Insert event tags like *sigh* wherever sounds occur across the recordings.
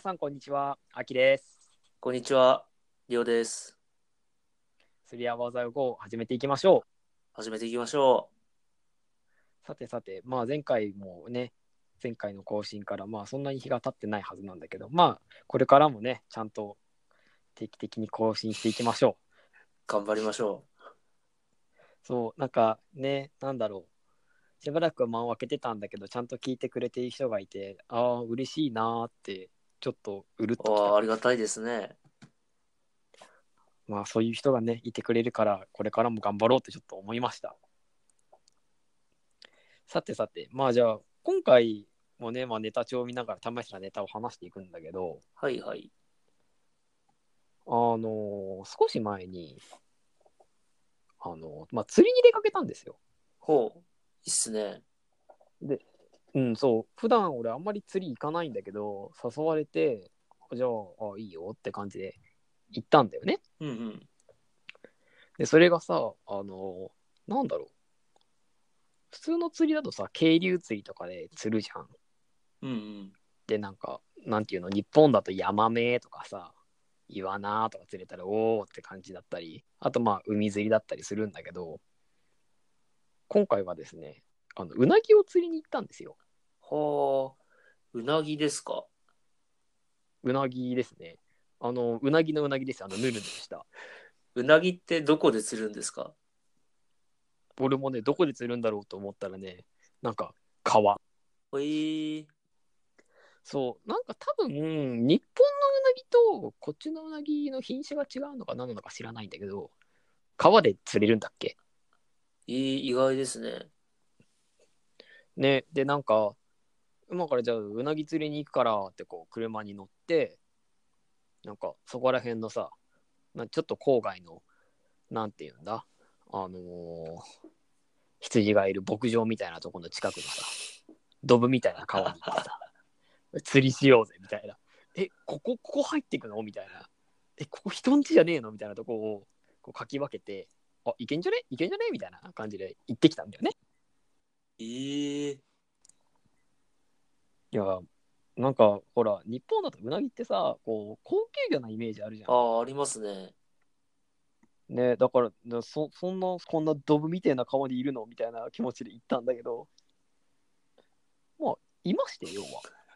皆さんこんにちは、あきです。こんにちは、りょうです。スリーアワーザー5を始めていきましょ始めていきましょう。さてさて、まあ前回もね、前回の更新からまあそんなに日が経ってないはずなんだけど、まあこれからもね、ちゃんと定期的に更新していきましょう。頑張りましょう。そう、なんかね、なんだろう。しばらく間を空けてたんだけど、ちゃんと聞いてくれている人がいて、ああ、嬉しいなーって、ちょっとうるっう。ときたああ、ありがたいですね。まあそういう人がねいてくれるからこれからも頑張ろうってちょっと思いましたさてさてまあじゃあ今回もね、まあ、ネタ帳を見ながら試したネタを話していくんだけどはいはい。あの少し前にあのまあ釣りに出かけたんですよほう。いいっすね。うんそう普段俺あんまり釣り行かないんだけど誘われてじゃああいいよって感じで行ったんだよねうんうん。で、それがさ、あの、なんだろう。普通の釣りだとさ、渓流釣りとかで釣るじゃん。うんうん。で、なんか、なんていうの、日本だとヤマメとかさ、イワナとか釣れたら、おーって感じだったり、あとまあ、海釣りだったりするんだけど、今回はですね、あの、うなぎを釣りに行ったんですよ。はあ、うなぎですか？うなぎですね。あの、うなぎのうなぎです。あの、ぬるぬるした。うなぎってどこで釣るんですか？俺もね、どこで釣るんだろうと思ったらね、なんか、川。ほいそう、なんか多分、日本のうなぎとこっちのうなぎの品種が違うのか何なのか知らないんだけど、川で釣れるんだっけ？ー。いい、意外ですね。ね、で、なんか、今からじゃあうなぎ釣りに行くからってこう車に乗って、なんかそこら辺のさ、ちょっと郊外の、なんていうんだ、あのー羊がいる牧場みたいなとこの近くのさ、ドブみたいな川に行ってさ、*laughs* 釣りしようぜみたいな。え、ここ、ここ入ってくの？みたいな。え、ここ人んちじゃねえの？みたいなとこをこうかき分けて、あ、いけんじゃね？いけんじゃね？みたいな感じで行ってきたんだよね。えー。いや、なんか、ほら、日本だとうなぎってさ、こう、高級魚なイメージあるじゃああ、ありますね。ん。ね、だから、なそそんな、こんなドブみたいな川にいるのみたいな気持ちで行ったんだけど、まあ、いまして、要は。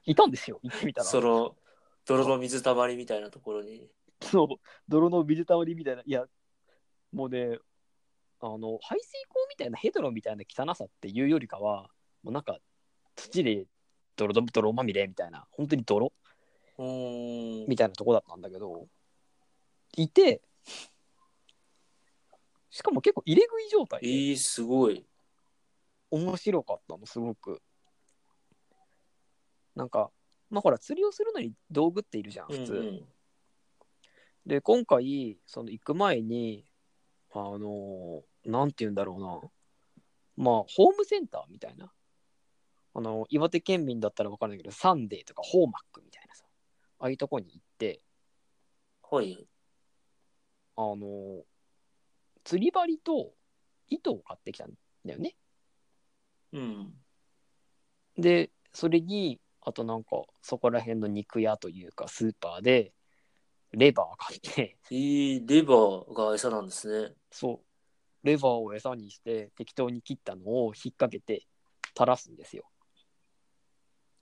いたんですよ、行ってみたら。その、泥の水たまりみたいなところに。そう、泥の水たまりみたいな。いや、もうね、あの、排水溝みたいなヘドロみたいな汚さっていうよりかは、もうなんか、土で泥泥泥まみれみたいな、本当に泥。みたいなとこだったんだけど、いて、しかも結構入れ食い状態で、えー、すごい。面白かったの、すごく。なんか、まあほら、釣りをするのに道具っているじゃん、普通。うんうんで、今回、その行く前に、あのーなんて言うんだろうな、まあ、ホームセンターみたいな。あの、岩手県民だったら分かるんだけど、サンデーとかホーマックみたいなさ、ああいうとこに行って、はい。あのー釣り針と糸を買ってきたんだよね。うん。で、それに、あとなんか、そこら辺の肉屋というか、スーパーで、レバー買って、えー、レバーが餌なんですね。そう、レバーを餌にして、適当に切ったのを引っ掛けて垂らすんですよ。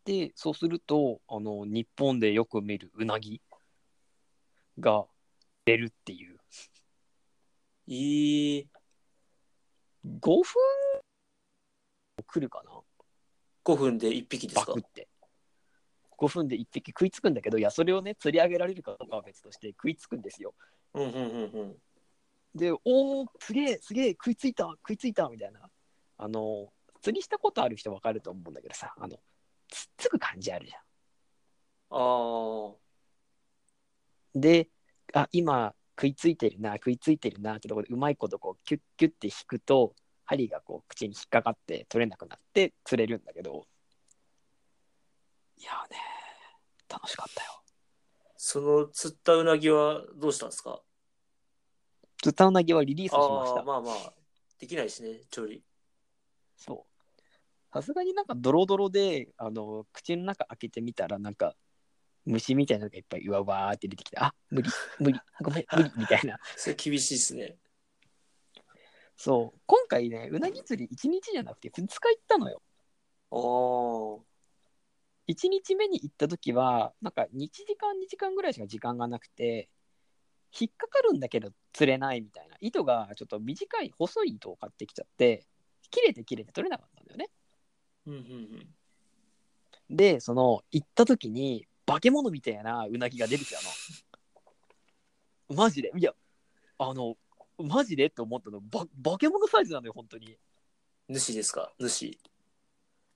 で、そうすると、あの、日本でよく見るうなぎが出るっていう。えー、5分来るかな？5分で1匹ですか？バクって。5分で1匹食いつくんだけど、いや、それをね、釣り上げられるかどうかは別として食いつくんですよ。うんうんうんうん。で、おー、すげえ、すげえ、食いついた、食いついた、みたいな。あの、釣りしたことある人わかると思うんだけどさ、あの、つっつく感じあるじゃん。ああ。で、あ、今、食いついてるな、食いついてるなってところで、うまいことこう、キュッキュッて引くと、針がこう、口に引っかかって取れなくなって釣れるんだけど、いやーね、楽しかったよ。その釣ったうなぎはどうしたんですか？釣ったうなぎはリリースしましたああ。まあまあできないしね調理そう。さすがになんかドロドロで、あの、口の中開けてみたら、なんか、虫みたいなのがいっぱいうわわーって出てきて、あ無理、無理、ごめん、無理 *laughs* みたいな。それ厳しいですね。そう、今回ね、うなぎ釣り1日じゃなくて2日行ったのよ。ああ。1日目に行った時は、なんか1時間、2時間ぐらいしか時間がなくて、引っかかるんだけど釣れないみたいな。糸がちょっと短い、細い糸を買ってきちゃって、切れて切れて取れなかったんだよね。うんうんうん。で、その、行った時に、化け物みたいなうなぎが出てきたの。マジで。いや、あの、マジでって思ったの。ば化け物サイズなのよ、本当に。主ですか？主。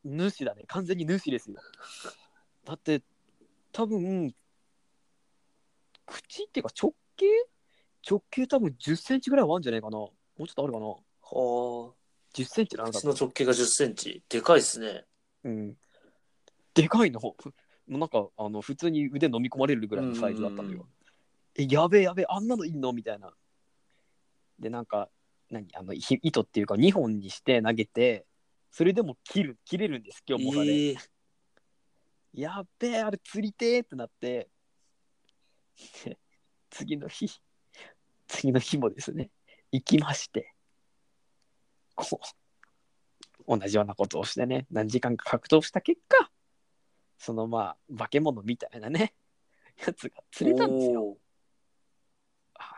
主だね。完全に主ですよ。だって、多分、口っていうか直径直径多分10センチぐらいはあるんじゃないかな。もうちょっとあるかな。はあ。10センチなんだ口の直径が10センチ。でかいですね。うん。でかいの？ふ *laughs* もうなんか、あの、普通に腕飲み込まれるぐらいのサイズだったのよ。え、やべえやべえ、あんなのいんの？みたいな。で、なんか、何？あの、ひ糸っていうか2本にして投げて、それでも切る、切れるんです、今日も。ええやっべえ、あれ釣りてーってなって、で *laughs* 次の日、次の日もですね、行きまして、こう、同じようなことをしてね、何時間か格闘した結果、そのまあ、化け物みたいなね、やつが釣れたんですよ。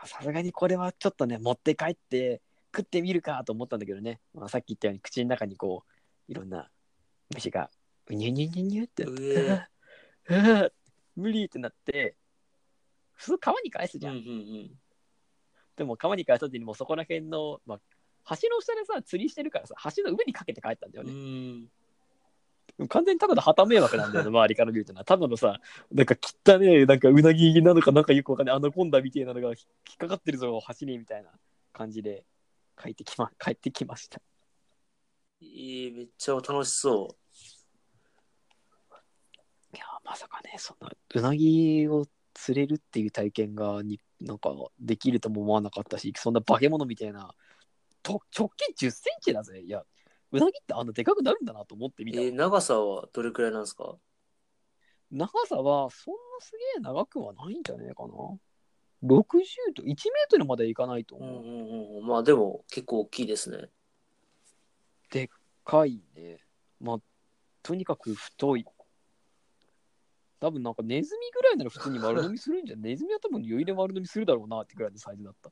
さすがにこれはちょっとね、持って帰って食ってみるかと思ったんだけどね、まあ、さっき言ったように口の中にこう、いろんな虫が、うにゅにゅにゅにゅって、*laughs* 無理ってなって、普通川に返すじゃん。うんうんうん。でも川に返さずにもうそこら辺の、まあ、橋の下でさ、釣りしてるからさ、橋の上にかけて帰ったんだようね。ん。完全にただのはた迷惑なんだよね、*laughs* 周りから見るとな。ただのさ、なんか汚ねえ、なんかうなぎなのかなんかよくわかんない、アナコンダみたいなのが引っかかってるぞ、橋にみたいな感じで帰ってきま、帰ってきました。ええめっちゃ楽しそいや、まさかね、そんな、うなぎを釣れるっていう体験がに、なんかできるとも思わなかったし、そんな化け物みたいな、と直径10センチだぜ。いや、うなぎってあんなでかくなるんだなと思ってう。みたわ。えー、長さはどれくらいなんですか？長さはそんなすげえ長くはないんじゃねえかな。60と1メートルまでいかないと思う。うんうんうん。まあでも結構大きいですね。深いね。まあ、とにかく太い。多分なんかネズミぐらいなら普通に丸飲みするんじゃん。ネズミは多分余裕で丸飲みするだろうなってくらいのサイズだった。い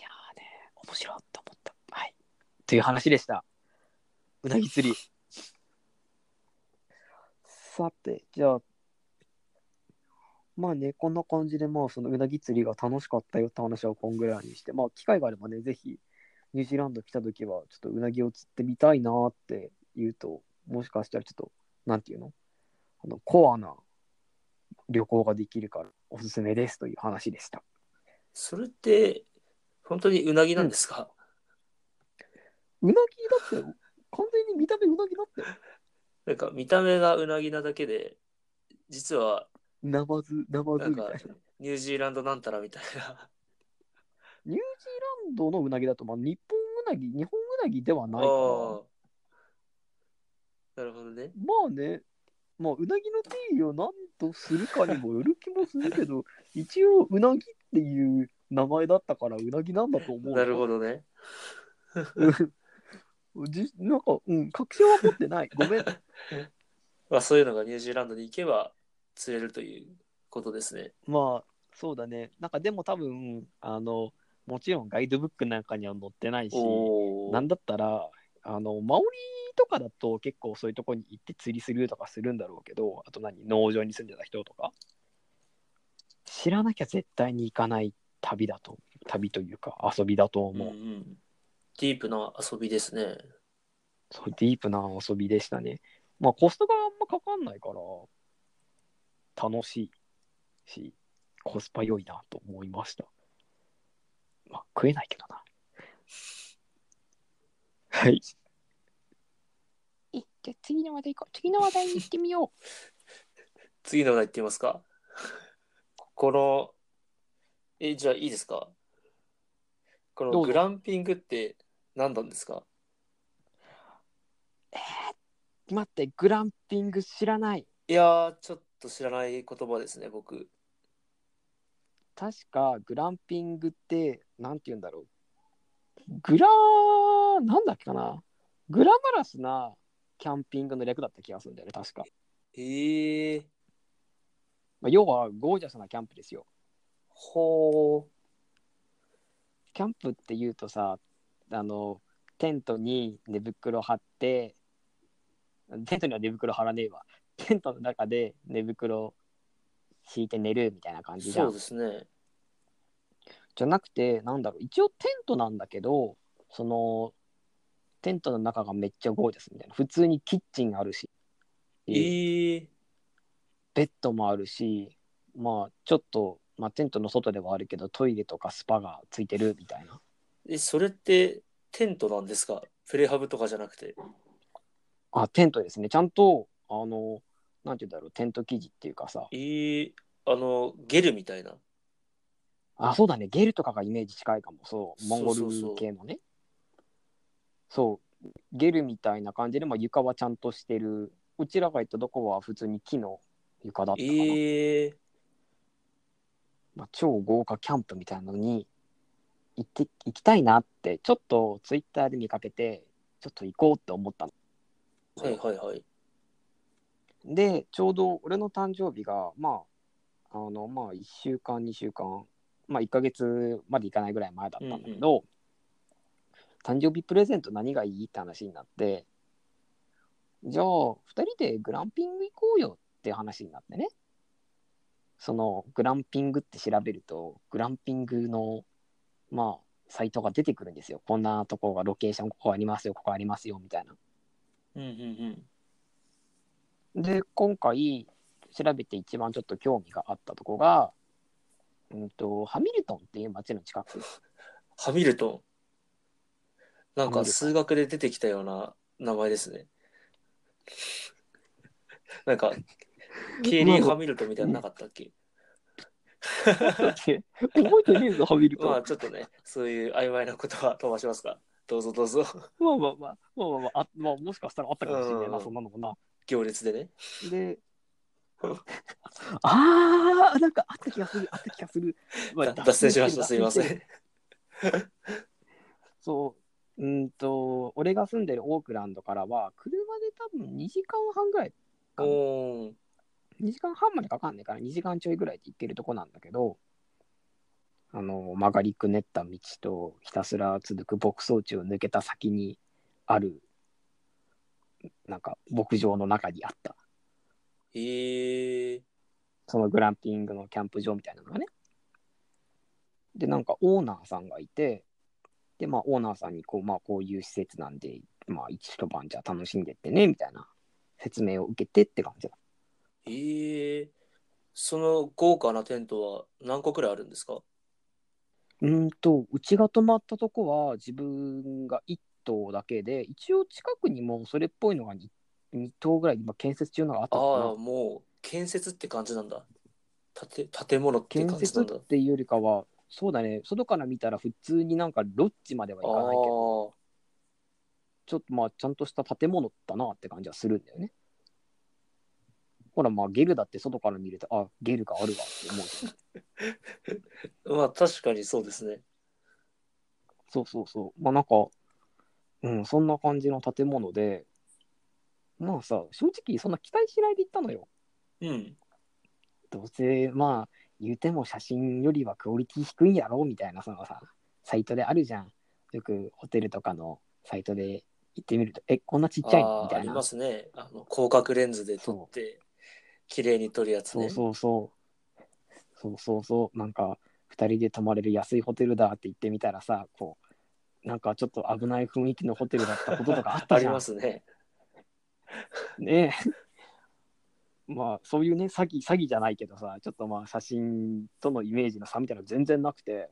やーね、面白いと思った。はい。という話でした。うなぎ釣り。さて、じゃあ、まあね、こんな感じで、まあ、そのうなぎ釣りが楽しかったよって話はこんぐらいにして、まあ、機会があればね、ぜひ、ニュージーランド来た時は、ちょっとうなぎを釣ってみたいなって言うと、もしかしたらちょっと、なんていうの？あの、コアな旅行ができるから、おすすめですという話でした。それって、本当にうなぎなんですか、うなぎだって、完全に見た目うなぎだって。なんか見た目がうなぎなだけで、実はナマズ、ナマズみたいな。ニュージーランドなんたらみたいな。ニュージーランドのうなぎだと、まあ、日本うなぎ、日本うなぎではないか。なるほどね。ら、まあね、まあ、うなぎの定義を何とするかにもよる気もするけど、*laughs* 一応、うなぎっていう名前だったから、うなぎなんだと思う。なるほど。どね。*laughs* じなんか、うん、確信は持ってない。ごめん。*laughs* まあそういうのがニュージーランドに行けば釣れるということですね。まあ、そうだね。なんか、でも多分、あの、もちろんガイドブックなんかには載ってないし。なんだったら、あの、マオリとかだと結構そういうとこに行って釣りするとかするんだろうけど、あと何、農場に住んでた人とか、知らなきゃ絶対に行かない旅だと、旅というか遊びだとうんう思う。ん。ディープな遊びですね。そう、ディープな遊びでしたね。まあ、コストがあんまかかんないから、楽しいし、コスパ良いなと思いました。まあ、食えないけどな。はい。え、じゃあ次の話題行こう。次の話題に行ってみよう。*laughs* 次の話題行ってみますか？この、え、じゃあいいですか？こどうぞのグランピングって何なんですか？待って、グランピング知らない。いやー、ちょっと知らない言葉ですね、僕。確かグランピングって、なんて言うんだろう。グラー、なんだっけかな。グラマラスなキャンピングの略だった気がするんだよね、確か。ええー、まあ、要はゴージャスなキャンプですよ。ほキャンプって言うとさ、あの、テントに寝袋張って、テントには寝袋張らねえわ。テントの中で寝袋敷いて寝るみたいな感ー、じじゃんそう。ですね。じゃなくて、なんだろう、一応テントなんだけど、その、テントの中がめっちゃゴージャスみたいな。普通にキッチンあるし、えー、ベッドもあるし、まあ、ちょっと、まあ、テントの外ではあるけど、トイレとかスパがついてるみたいな。え、それってテントなんですか？プレハブとかじゃなくて。あ、テントですね。ちゃんと、あの、なんて言うんだろう、テント生地っていうかさ、えー、あの、ゲルみたいな。あ、そうだね、ゲルとかがイメージ近いかも、そう、モンゴル系のね。そうゲルみたいな感じで、まあ、床はちゃんとしてる。うちらが行ったとこは普通に木の床だったかな。えー、まあ、超豪華キャンプみたいなのに行って行きたいなって、ちょっとツイッターで見かけて、ちょっと行こうって思ったの。はいはいはい。で、ちょうど俺の誕生日が、まあ、あの、まあ、1週間、2週間、まあ、1ヶ月までいかないぐらい前だったんだけど、誕生日プレゼント何がいいって話になって、じゃあ、2人でグランピング行こうよって話になってね。その、グランピングって調べると、グランピングの、まあ、サイトが出てくるんですよ。こんなとこがロケーション、ここありますよ、ここありますよ、みたいな。うんうんうん。で、今回調べて一番ちょっと興味があったとこが、うんと、ハミルトンっていう街の近く。*laughs* ハミルトン。なんか数学で出てきたような名前ですね。*laughs* なんか、ケイリー・ハミルトンみたいなのなかったっけ？覚えてねえぞ、ハミルトン。まあちょっとね、そういう曖昧なことは飛ばしますか。どうぞどうぞ。まあまあまあ、まあまあまあ、あまあ、もしかしたらあったかもしれないな、うんそんなのもな。行列でね。で、*laughs* あー、なんかあった気がする、あった気がする。まあだ脱線しました。すいませ。ん。*laughs* そう、うんと、俺が住んでるオークランドからは、車で多分2時間半ぐらい、おー2時間半までかかんないから、2時間ちょいぐらいで行けるとこなんだけど、あの、曲がりくねった道と、ひたすら続く牧草地を抜けた先にある、なんか、牧場の中にあった。えー、そのグランピングのキャンプ場みたいなのがね。で、なんかオーナーさんがいて、で、まあオーナーさんにこう、まあこういう施設なんで、まあ一晩じゃ楽しんでってね、みたいな説明を受けてって感じだ。えー、その豪華なテントは何個くらいあるんですか？うーんと、うちが泊まったとこは自分が1棟だけで、一応近くにもそれっぽいのが 2, 2棟ぐらい今建設中のがあったのかああ、な。もう建設って感じなんだ。建て建物って建感じなんだ。設っていうよりかは、そうだね、外から見たら普通になんかロッジまではあ行かないけど、あちょっとまあちゃんとした建物だなって感じはするんだよね。ほらまあゲルだって外から見ると、あ、ゲルがあるわって思う *laughs* まあ確かにそうですね。そうそうそう。まあなんか、うん、そんな感じの建物で、まあさ、正直そんな期待しないで行ったのよ。うん。どうせまあ言うても写真よりはクオリティ低いんやろみたいなそのさ、サイトであるじゃん。よくホテルとかのサイトで行ってみると、え、こんなちっちゃいの？みたいなあーありま。すね。あの広角レンズで撮って、綺麗に撮るやつね。そうそうそう。そうそうそう。なんか、二人で泊まれる安いホテルだって言ってみたらさ、こう、なんかちょっと危ない雰囲気のホテルだったこととかあったありじゃん。*laughs* ますね。*laughs* ねえ。まあ、そういうね、詐欺、詐欺じゃないけどさ、ちょっとまあ、写真とのイメージの差みたいなの全然なくて、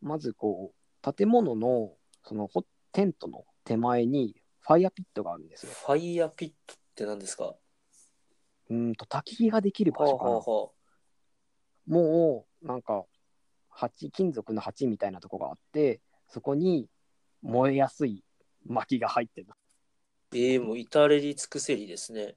まずこう、建物の、そのホ、テントの手前に、ファイアピットがあるんですよ。ファイヤーピットって何ですか？はうーんと、焚き火ができるあは場所かな。あはもうなんか鉢金属の鉢みたいなとこがあってそこに燃えやすい薪が入ってるえー、もう至れり尽くせりですね。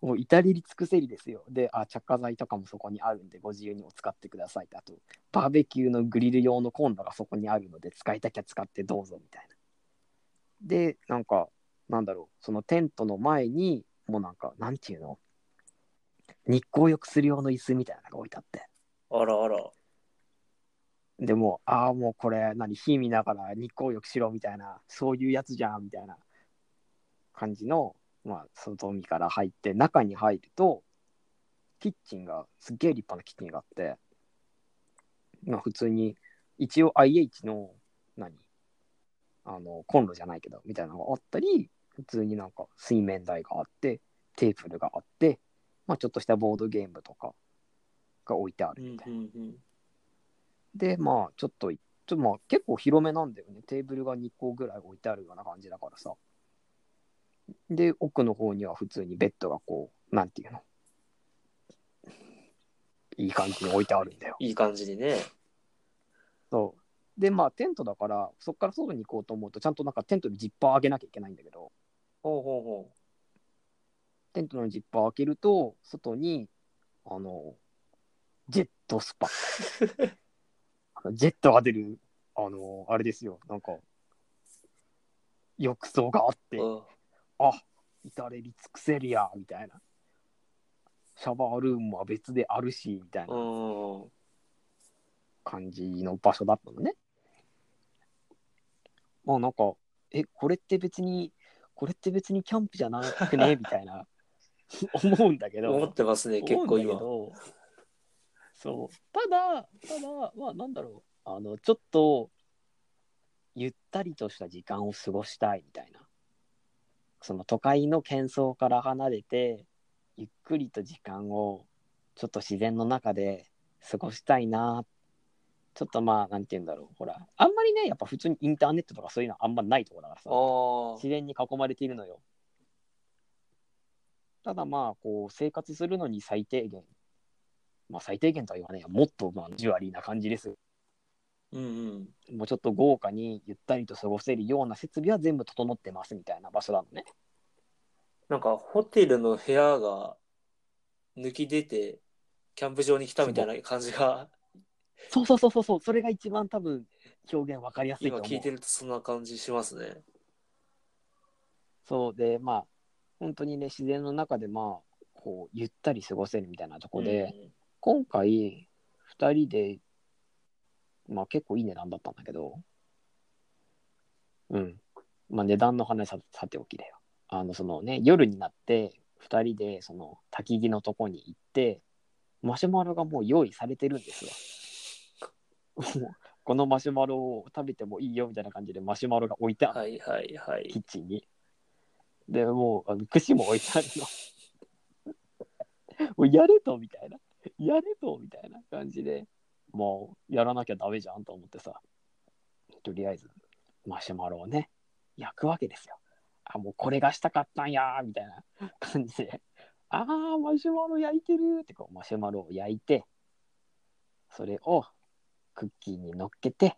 もう至れり尽くせりですよ。で、あ、着火剤とかもそこにあるんで、ご自由にお使ってください。あと、バーベキューのグリル用のコンロがそこにあるので、使いたきゃ使ってどうぞみたいな。で、なんか、なんだろう、そのテントの前に、もうなんか、なんていうの？日光浴する用の椅子みたいなのが置いてあって。あらあら。でも、ああ、もうこれ、何、火見ながら日光浴しろみたいな、そういうやつじゃんみたいな感じの、まあ、外見から入って、中に入ると、キッチンが、すっげえ立派なキッチンがあって、まあ、普通に、一応 IH の、何、あの、コンロじゃないけど、みたいなのがあったり、普通になんか水面台があって、テーブルがあって、まあ、ちょっとしたボードゲームとかが置いてあるうんみたいな。うんうん。で、まあ、ちょっとい、ちょっとまあ、結構広めなんだよね。テーブルが2個ぐらい置いてあるような感じだからさ。で、奥の方には普通にベッドがこう、なんていうの？いい感じに置いてあるんだよ。いい感じにね。そう。で、まあ、テントだから、そこから外に行こうと思うと、ちゃんとなんかテントのジッパー開けなきゃいけないんだけど、ほうほうほテントのジッパー開けると、外に、あの、ジェットスパ。あ *laughs* のジェットが出る、あの、あれですよ、なんか、浴槽があって、う。うんあ至れり尽くせりや、みたいな。シャワールームは別であるし、みたいなうん。感じの場所だったのね。まあなんか、え、これって別に、これって別にキャンプじゃなくね？*laughs* みたいな思うんだけど。思ってますね、結構今。そう。ただ、ただ、まあなんだろう。あの、ちょっと、ゆったりとした時間を過ごしたいみたいな。その都会の喧騒から離れて、ゆっくりと時間をちょっと自然の中で過ごしたいな。ちょっとまあ、なんて言うんだろう。ほら、あんまりね、やっぱ普通にインターネットとかそういうのあんまないところだからさ。あ自然に囲まれているのよ。ただまあ、こう、生活するのに最低限、まあ最低限とは言わないや、もっとまあジュアリーな感じです。あ。うんうん。もうちょっと豪華にゆったりと過ごせるような設備は全部整ってますみたいな場所なのね。なんかホテルの部屋が抜き出て、キャンプ場に来たみたいな感じが、そうそうそうそうそう、それが一番多分表現わかりやすいと思う。今聞いてるとそんな感じしますね。そうで、まあ、本当にね、自然の中でまあ、こう、ゆったり過ごせるみたいなとこで、今回、2人で、まあ結構いい値段だったんだけど、うん。まあ値段の話ささておきだよ。あの、そのね、夜になって、2人でその焚き木のとこに行って、マシュマロがもう用意されてるんですよ。も *laughs* うこのマシュマロを食べてもいいよみたいな感じでマシュマロが置いてある、はいはいはいキ。ッチンに。で、もうあの串も置いてあるの。*laughs* もうやれとみたいな。やれとみたいな感じで、もうやらなきゃダメじゃんと思ってさ、とりあえずマシュマロをね、焼くわけですよ。あ、もうこれがしたかったんやーみたいな感じで、あー、マシュマロ焼いてるってこうマシュマロを焼いて、それをクッキーに乗っけて、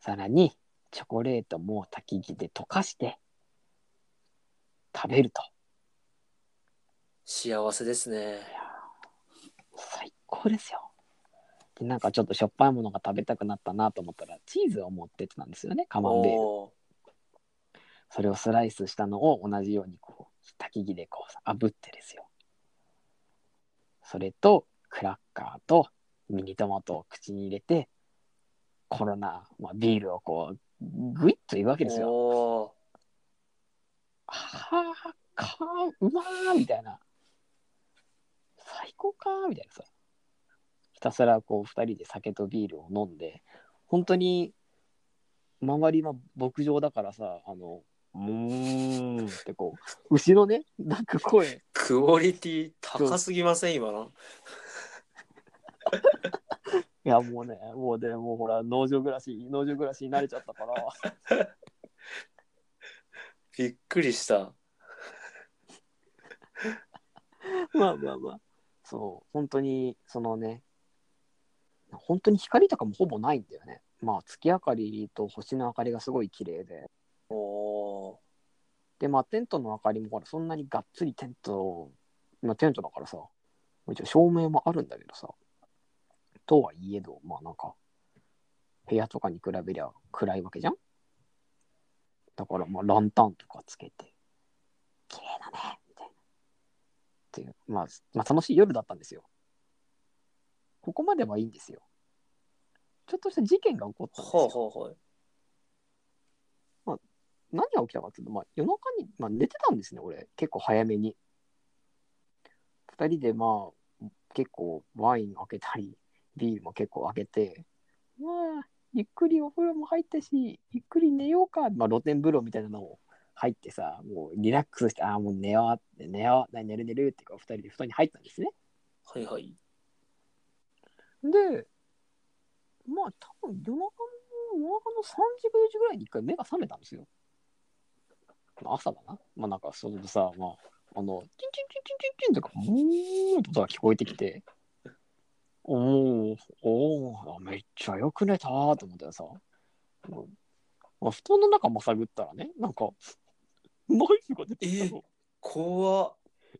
さらにチョコレートも焚き木で溶かして食べると。幸せですね。最高ですよ。で、なんかちょっとしょっぱいものが食べたくなったなと思ったら、チーズを持ってってたんですよね、カマンベール。それをスライスしたのを同じようにこう、焚き木でこう、炙ってですよ。それと、クラッカーとミニトマトを口に入れて、コロナ、まあ、ビールをこう、グイッといくわけですよ。はあ、かうまーみたいな。最高かーみたいなさ。ひたすらこう、二人で酒とビールを飲んで、本当に、周りは牧場だからさ、あの、うーんってこう、牛のね、なんか声、クオリティ高すぎません？今の。*laughs* いやもうね、もうでもうほら、農場暮らし、農場暮らしに慣れちゃったから、*laughs* びっくりした。*laughs* まあまあまあ、そう、本当に、そのね、本当に光とかもほぼないんだよね。まあ、月明かりと星の明かりがすごい綺麗で。おーで、まあ、テントの明かりもほら、そんなにがっつりテントまあ、テントだからさ、一応照明もあるんだけどさ、とはいえど、まあなんか、部屋とかに比べりゃ暗いわけじゃん？だからまあランタンとかつけて、綺麗だねみたいな。っていう、まあ、まあ楽しい夜だったんですよ。ここまではいいんですよ。ちょっとした事件が起こったんですよ。何が起きたかっていうと、まあ、夜中に、まあ、寝てたんですね、俺。結構早めに。二人で、まあ、結構ワイン開けたり、ビールも結構開けて、まあ、ゆっくりお風呂も入ったし、ゆっくり寝ようか。まあ、露天風呂みたいなのを入ってさ、もうリラックスして、ああ、もう寝ようって、寝よう、寝る寝るってこう、二人で布団に入ったんですね。はいはい。で、まあ、多分夜中の、夜中の3時か4時ぐらいに一回目が覚めたんですよ。朝だな。まあなんか、それでさ、まあ、あの、チンチンチンチンチンチンとか、ブーと音が聞こえてきて、おー、おー、あめっちゃよく寝たーと思ってさ、うんまあ、布団の中も探ったらね、なんか、ナイフが出てきたの。怖っ。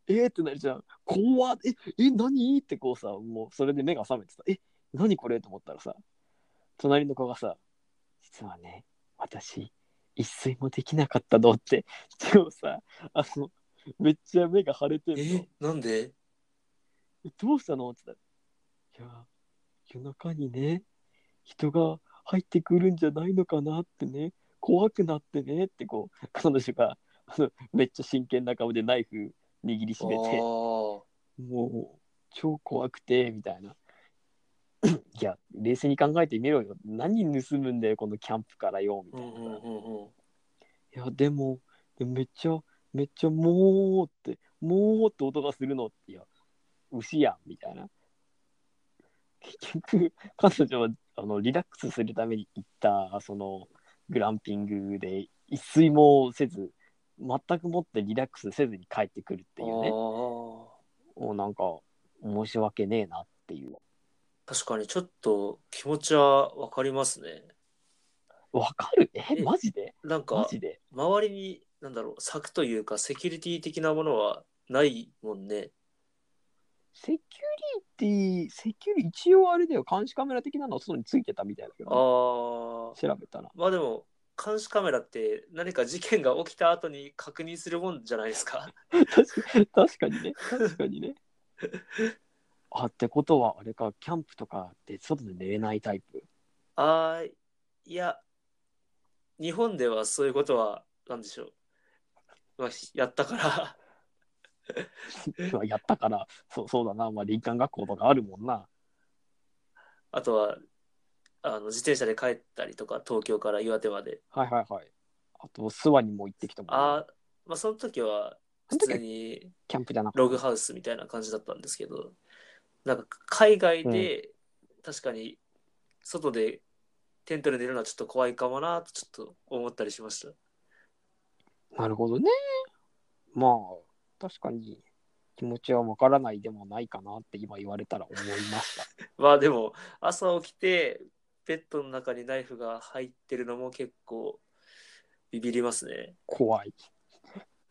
えーってなるじゃん。怖っ。え、え、何？ってこうさ、もうそれで目が覚めてさ、え、何これ？と思ったらさ、隣の子がさ、実はね、私、一睡もできなかったのって、今日さ、あの、めっちゃ目が腫れてるの。え。なんで？えどうしたの？って言ったら、いや、夜中にね、人が入ってくるんじゃないのかなってね、怖くなってねってこう、彼女がめっちゃ真剣な顔でナイフ握りしめて、あもう超怖くてみたいな。*clears throat* いや、冷静に考えてみろよ。何盗むんだよ、このキャンプからよ、みたいな。うんうんうん。いや、でも、でもめっちゃ、めっちゃ、もうって、もうって音がするのって、いや、牛やん、みたいな。結局、彼女はあのリラックスするために行った、その、グランピングで、一睡もせず、全くもってリラックスせずに帰ってくるっていうね。あもうなんか、申し訳ねえなっていう。あ。確かにちょっと気持ちはわかりますね。わかる？ええマジで？なんか、マジで？周りに、なんだろう、柵というか、セキュリティ的なものはないもんね。セキュリティ、セキュリ一応あれだよ、監視カメラ的なのは外についてたみたいだけあど、あ。調べたら。まあでも、監視カメラって何か事件が起きた後に確認するもんじゃないですか？*laughs* 確かにね、確かにね。あ、ってことは、あれか、キャンプとかって外で寝れないタイプ？ああ、いや、日本ではそういうことは、なんでしょう。まあ、やったから、*laughs* まあやったから、そうそうだな、まあ、林間学校とかあるもんな。あとは、あの自転車で帰ったりとか、東京から岩手まで。はいはいはい。あと、諏訪にも行ってきたもん、ああ、まあその時は、普通にキャンプじゃなくて。ログハウスみたいな感じだったんですけど、なんか海外で確かに外でテントで寝るのはちょっと怖いかもなとちょっと思ったりしました。なるほどね。まあ、確かに気持ちはわからないでもないかなって今言われたら思いました。*laughs* まあでも朝起きてベッドの中にナイフが入ってるのも結構ビビりますね。怖い。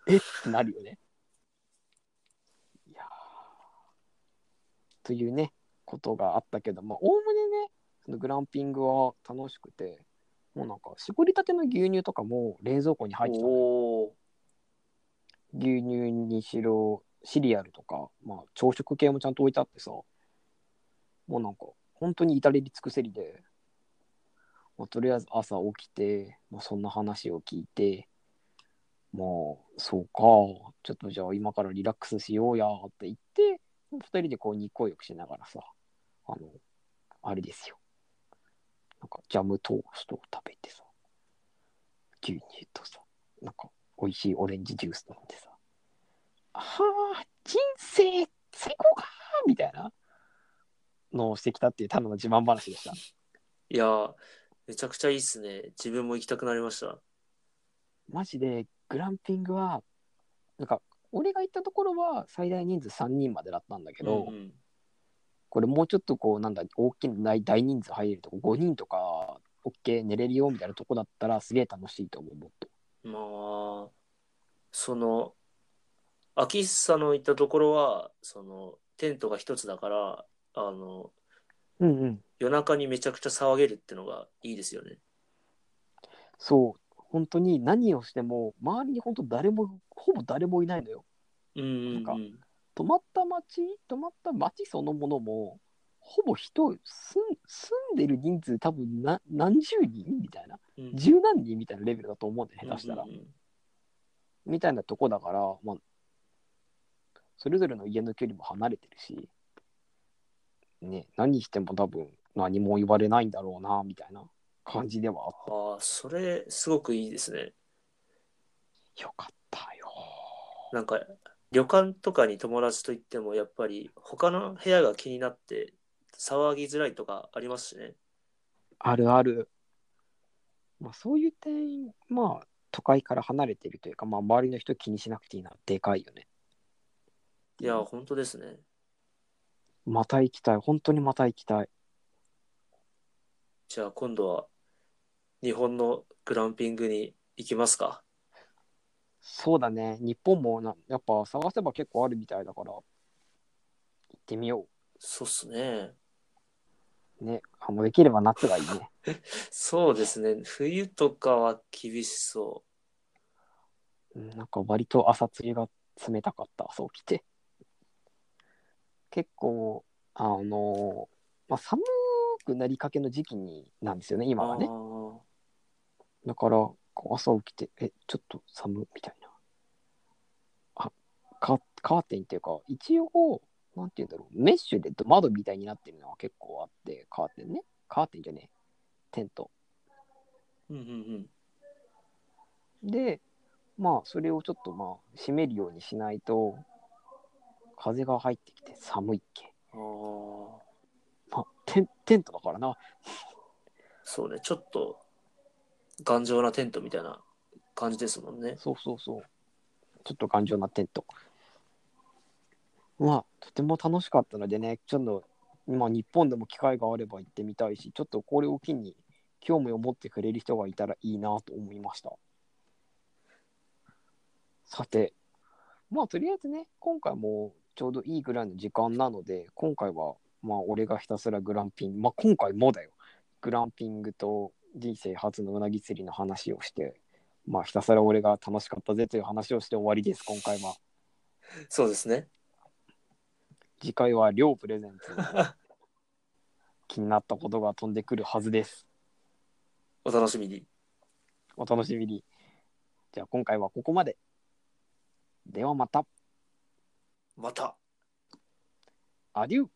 え？ってなるよね。いやというね、ことがあったけど、まあ、おおむねね、そのグランピングは楽しくて、もうなんか、絞りたての牛乳とかも冷蔵庫に入ってた牛乳にしろ、シリアルとか、まあ、朝食系もちゃんと置いてあってさ、もうなんか、本当に至れり尽くせりで、まあ、とりあえず朝起きて、まあ、そんな話を聞いて、まあ、そうか、ちょっとじゃあ今からリラックスしようやって言って、二人でこう日光浴しながらさ、あの、あれですよ。なんかジャムトーストを食べてさ、牛乳とさ、なんか美味しいオレンジジュース飲んでさ、はあ、人生最高かみたいなのをしてきたっていうただの自慢話でした。いやーめちゃくちゃいいっすね。自分も行きたくなりました。マジでグランピングは、なんか俺が行ったところは最大人数3人までだったんだけど、うんうんこれもうちょっとこうなんだ大きな大大人数入れるとこ5人とか OK 寝れるよみたいなとこだったらすげえ楽しいと思うもっとまあ、その、秋久の行ったところは、その、テントが一つだから、あの、うんうん。夜中にめちゃくちゃ騒げるってのがいいですよね。そう。本当に何をしても、周りに本当誰も、ほぼ誰もいないのよ。うんうん、うん。なんか泊まった町、泊まった町そのものも、ほぼ人、住ん住んでる人数多分な何十人みたいな。うん十何人みたいなレベルだと思うんだよ、下手したらうん。うんうんみたいなとこだから、まあ、それぞれの家の距離も離れてるし、ね、何しても多分何も言われないんだろうな、みたいな感じではあっああ、それ、すごくいいですね。た。よかったよ。なんか、旅館とかに友達と行っても、やっぱり、他の部屋が気になって、騒ぎづらいとかありますしね。あるある。まあ、そういう点、まあ、都会から離れてるというか、まあ、周りの人気にしなくていいな、でかいよね。いや、本当ですね。また行きたい。本当にまた行きたい。じゃあ、今度は、日本のグランピングに行きますか？そうだね。日本もな、やっぱ探せば結構あるみたいだから、行ってみよそうっすね。う。ね。あもうできれば夏がいいね。*laughs* そうですね。冬とかは厳しそうんなんか割と朝釣りが冷たかった、そう来て。結構、あのまあ、寒くなりかけの時期になんですよね、う。今はね。あだから、こう朝起きて、え、ちょっと寒みたいな。あ、カカーテンっていうか、一応、なんていうんだろう、メッシュで窓みたいになってるのは結構あって、カーテンね。カーテンじゃねえ、テント。ーうんうんで、まあ、それをちょっとまあ、閉めるようにしないと、風が入ってきて寒いっけ。うん。ああ。まあ、テンテントだからな。そうね。ちょっと、頑丈なテントみたいな感じですもんね。そうそうそう。ちょっと頑丈なテント。まあ、とても楽しかったのでね、ちょっと、まあ、日本でも機会があれば行ってみたいし、ちょっとこれを機に興味を持ってくれる人がいたらいいなと思いました。さて、まあ、とりあえずね、今回もちょうどいいぐらいの時間なので、今回は、まあ、俺がひたすらグランピング、まあ、今回もだよ。グランピングと人生初のうなぎ釣りの話をして、まあ、ひたすら俺が楽しかったぜという話をして終わりです、今回は。そうですね。次回は両プレゼンツ。気になったことが飛んでくるはずです。お楽しみに。お楽しみに。じゃあ今回はここまで。ではまた。また。アデュー